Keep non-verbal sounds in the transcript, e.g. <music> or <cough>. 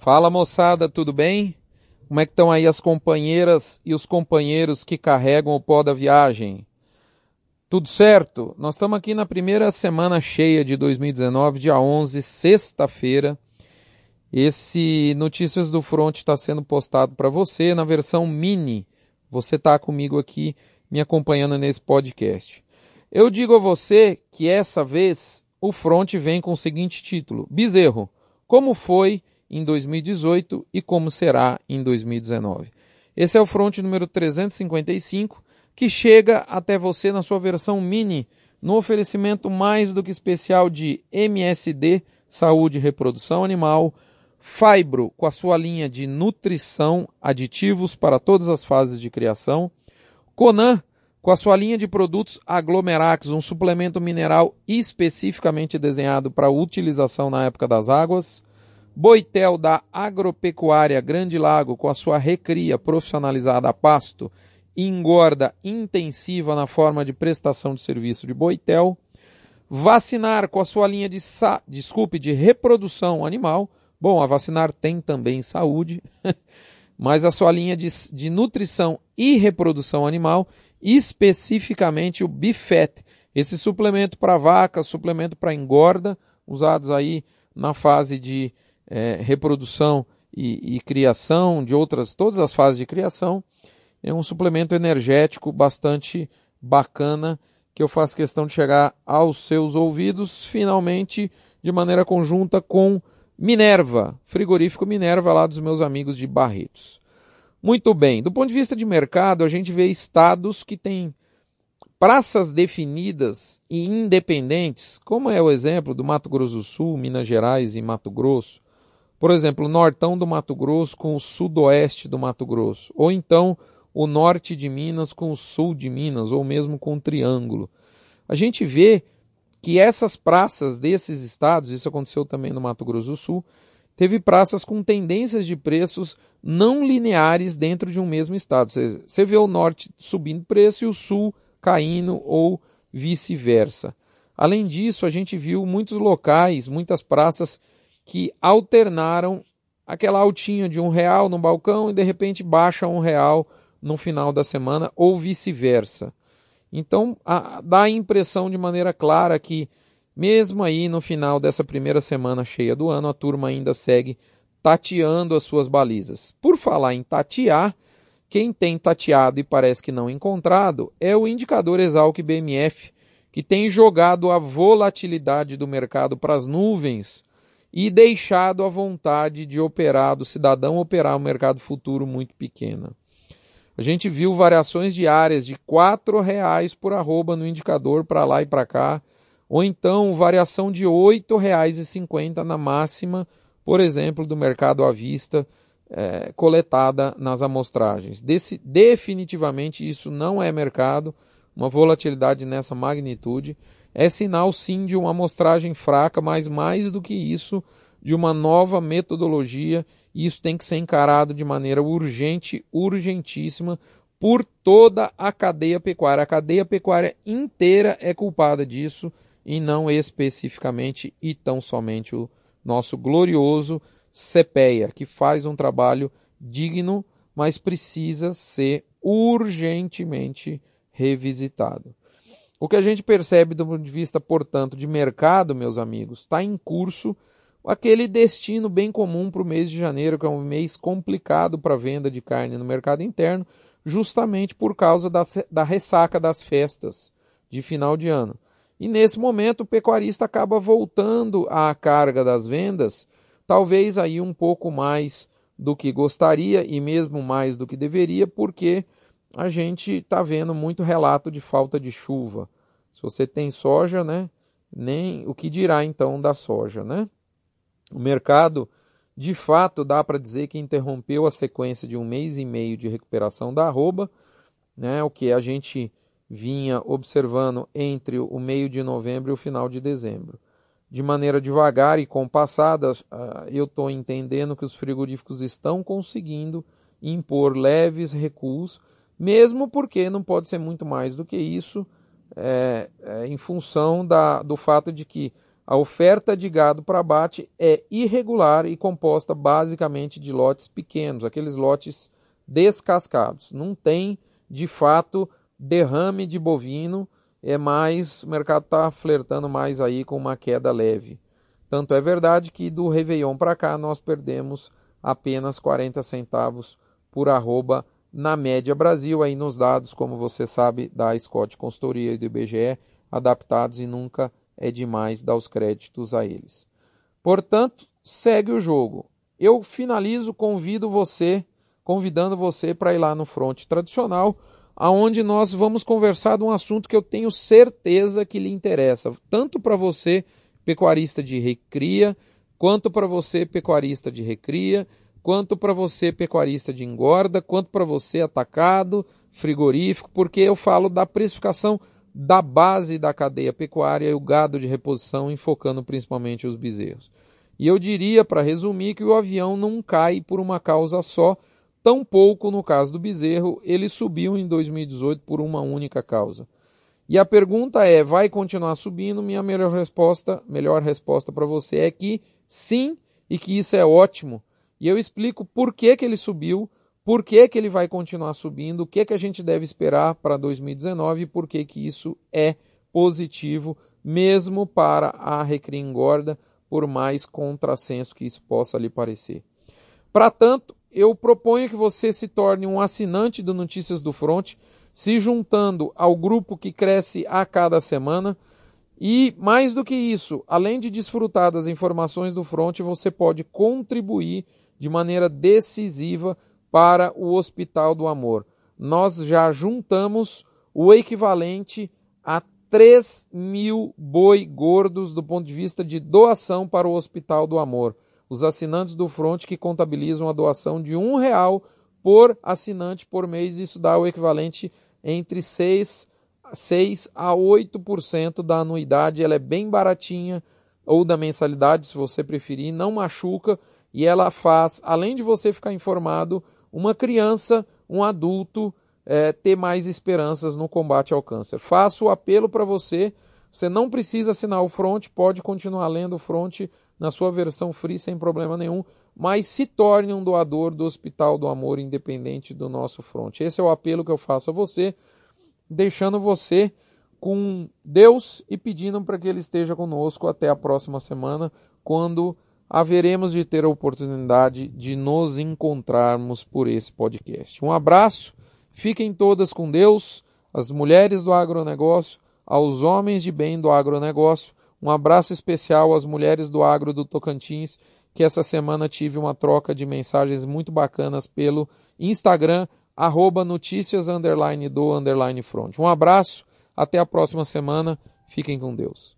Fala moçada, tudo bem? Como é que estão aí as companheiras e os companheiros que carregam o pó da viagem? Tudo certo? Nós estamos aqui na primeira semana cheia de 2019, dia 11, sexta-feira. Esse Notícias do Front está sendo postado para você na versão mini. Você está comigo aqui me acompanhando nesse podcast. Eu digo a você que essa vez o Front vem com o seguinte título: Bezerro, como foi em 2018 e como será em 2019. Esse é o Front número 355, que chega até você na sua versão mini, no oferecimento mais do que especial de MSD, Saúde e Reprodução Animal, Fibro, com a sua linha de nutrição, aditivos para todas as fases de criação, Conan, com a sua linha de produtos Aglomerax, um suplemento mineral especificamente desenhado para utilização na época das águas, Boitel da Agropecuária Grande Lago, com a sua recria profissionalizada a pasto engorda intensiva na forma de prestação de serviço de Boitel. Vacinar com a sua linha de, desculpe, de reprodução animal. Bom, a vacinar tem também saúde, <laughs> mas a sua linha de, de nutrição e reprodução animal, especificamente o Bifet, esse suplemento para vaca, suplemento para engorda, usados aí na fase de é, reprodução e, e, criação, de outras, todas as fases de criação. É um suplemento energético bastante bacana que eu faço questão de chegar aos seus ouvidos, finalmente, de maneira conjunta com Minerva, frigorífico Minerva, lá dos meus amigos de Barretos. Muito bem, do ponto de vista de mercado, a gente vê estados que têm praças definidas e independentes, como é o exemplo do Mato Grosso do Sul, Minas Gerais e Mato Grosso, por exemplo, o nortão do Mato Grosso com o sudoeste do Mato Grosso, ou então o norte de Minas com o sul de Minas, ou mesmo com o triângulo. A gente vê que essas praças desses estados, isso aconteceu também no Mato Grosso do Sul, teve praças com tendências de preços não lineares dentro de um mesmo estado. Você vê o norte subindo preço e o sul caindo ou vice-versa. Além disso, a gente viu muitos locais, muitas praças que alternaram aquela altinha de um real no balcão e de repente baixa um real no final da semana ou vice-versa. Então a, dá a impressão de maneira clara que mesmo aí no final dessa primeira semana cheia do ano, a turma ainda segue tateando as suas balizas. Por falar em tatear, quem tem tateado e parece que não encontrado é o indicador Exalc BMF, que tem jogado a volatilidade do mercado para as nuvens e deixado a vontade de operar, do cidadão operar o mercado futuro muito pequena. A gente viu variações diárias de R$ reais por arroba no indicador para lá e para cá, ou então variação de R$ 8,50 na máxima, por exemplo, do mercado à vista é, coletada nas amostragens. Desse, definitivamente isso não é mercado, uma volatilidade nessa magnitude é sinal sim de uma amostragem fraca, mas mais do que isso, de uma nova metodologia, e isso tem que ser encarado de maneira urgente, urgentíssima, por toda a cadeia pecuária. A cadeia pecuária inteira é culpada disso, e não especificamente e tão somente o nosso glorioso CPEA, que faz um trabalho digno, mas precisa ser urgentemente revisitado. O que a gente percebe do ponto de vista, portanto, de mercado, meus amigos, está em curso aquele destino bem comum para o mês de janeiro, que é um mês complicado para a venda de carne no mercado interno, justamente por causa da, da ressaca das festas de final de ano. E nesse momento o pecuarista acaba voltando à carga das vendas, talvez aí um pouco mais do que gostaria e mesmo mais do que deveria, porque a gente está vendo muito relato de falta de chuva. Se você tem soja, né? Nem o que dirá então da soja, né? O mercado, de fato, dá para dizer que interrompeu a sequência de um mês e meio de recuperação da arroba, né? O que a gente vinha observando entre o meio de novembro e o final de dezembro. De maneira devagar e compassada, eu estou entendendo que os frigoríficos estão conseguindo impor leves recuos mesmo porque não pode ser muito mais do que isso, é, é, em função da, do fato de que A oferta de gado para abate é irregular e composta basicamente de lotes pequenos, aqueles lotes descascados. Não tem, de fato, derrame de bovino, é mais, o mercado está flertando mais aí com uma queda leve. Tanto é verdade que do Réveillon para cá nós perdemos apenas 40 centavos por arroba na média Brasil, aí nos dados, como você sabe, da Scott Consultoria e do IBGE, adaptados e nunca é demais dar os créditos a eles. Portanto, segue o jogo. Eu finalizo, convido você, convidando você para ir lá no Front Tradicional, aonde nós vamos conversar de um assunto que eu tenho certeza que lhe interessa, tanto para você, pecuarista de recria, quanto para você, pecuarista de recria, quanto para você, pecuarista de engorda, quanto para você, atacado, frigorífico, porque eu falo da precificação da base da cadeia pecuária e o gado de reposição, enfocando principalmente os bezerros. E eu diria, para resumir, que o avião não cai por uma causa só, tampouco no caso do bezerro, ele subiu em 2018 por uma única causa. E a pergunta é: vai continuar subindo? Minha melhor resposta, melhor resposta para você é que sim, e que isso é ótimo. E eu explico por que, que ele subiu, por que, que ele vai continuar subindo, o que, que a gente deve esperar para 2019 e por que, que isso é positivo, mesmo para a Recria Engorda, por mais contrassenso que isso possa lhe parecer. Para tanto, eu proponho que você se torne um assinante do Notícias do Front, se juntando ao grupo que cresce a cada semana. E mais do que isso, além de desfrutar das informações do Front, você pode contribuir de maneira decisiva para o Hospital do Amor. Nós já juntamos o equivalente a 3 mil boi gordos do ponto de vista de doação para o Hospital do Amor. Os assinantes do Front que contabilizam a doação de um real por assinante por mês, isso dá o equivalente entre 6, 6 a 8% da anuidade. Ela é bem baratinha, ou da mensalidade, se você preferir, não machuca e ela faz, além de você ficar informado, uma criança, um adulto, é, ter mais esperanças no combate ao câncer. Faço o apelo para você. Você não precisa assinar o Front, pode continuar lendo o Front na sua versão free sem problema nenhum, mas se torne um doador do Hospital do Amor independente do nosso Front. Esse é o apelo que eu faço a você, deixando você com Deus e pedindo para que Ele esteja conosco até a próxima semana, quando haveremos de ter a oportunidade de nos encontrarmos por esse podcast. Um abraço, fiquem todas com Deus, as mulheres do agronegócio, aos homens de bem do agronegócio. Um abraço especial às mulheres do agro do Tocantins, que essa semana tive uma troca de mensagens muito bacanas pelo Instagram, arroba notícias underline do underline front. Um abraço, até a próxima semana, fiquem com Deus.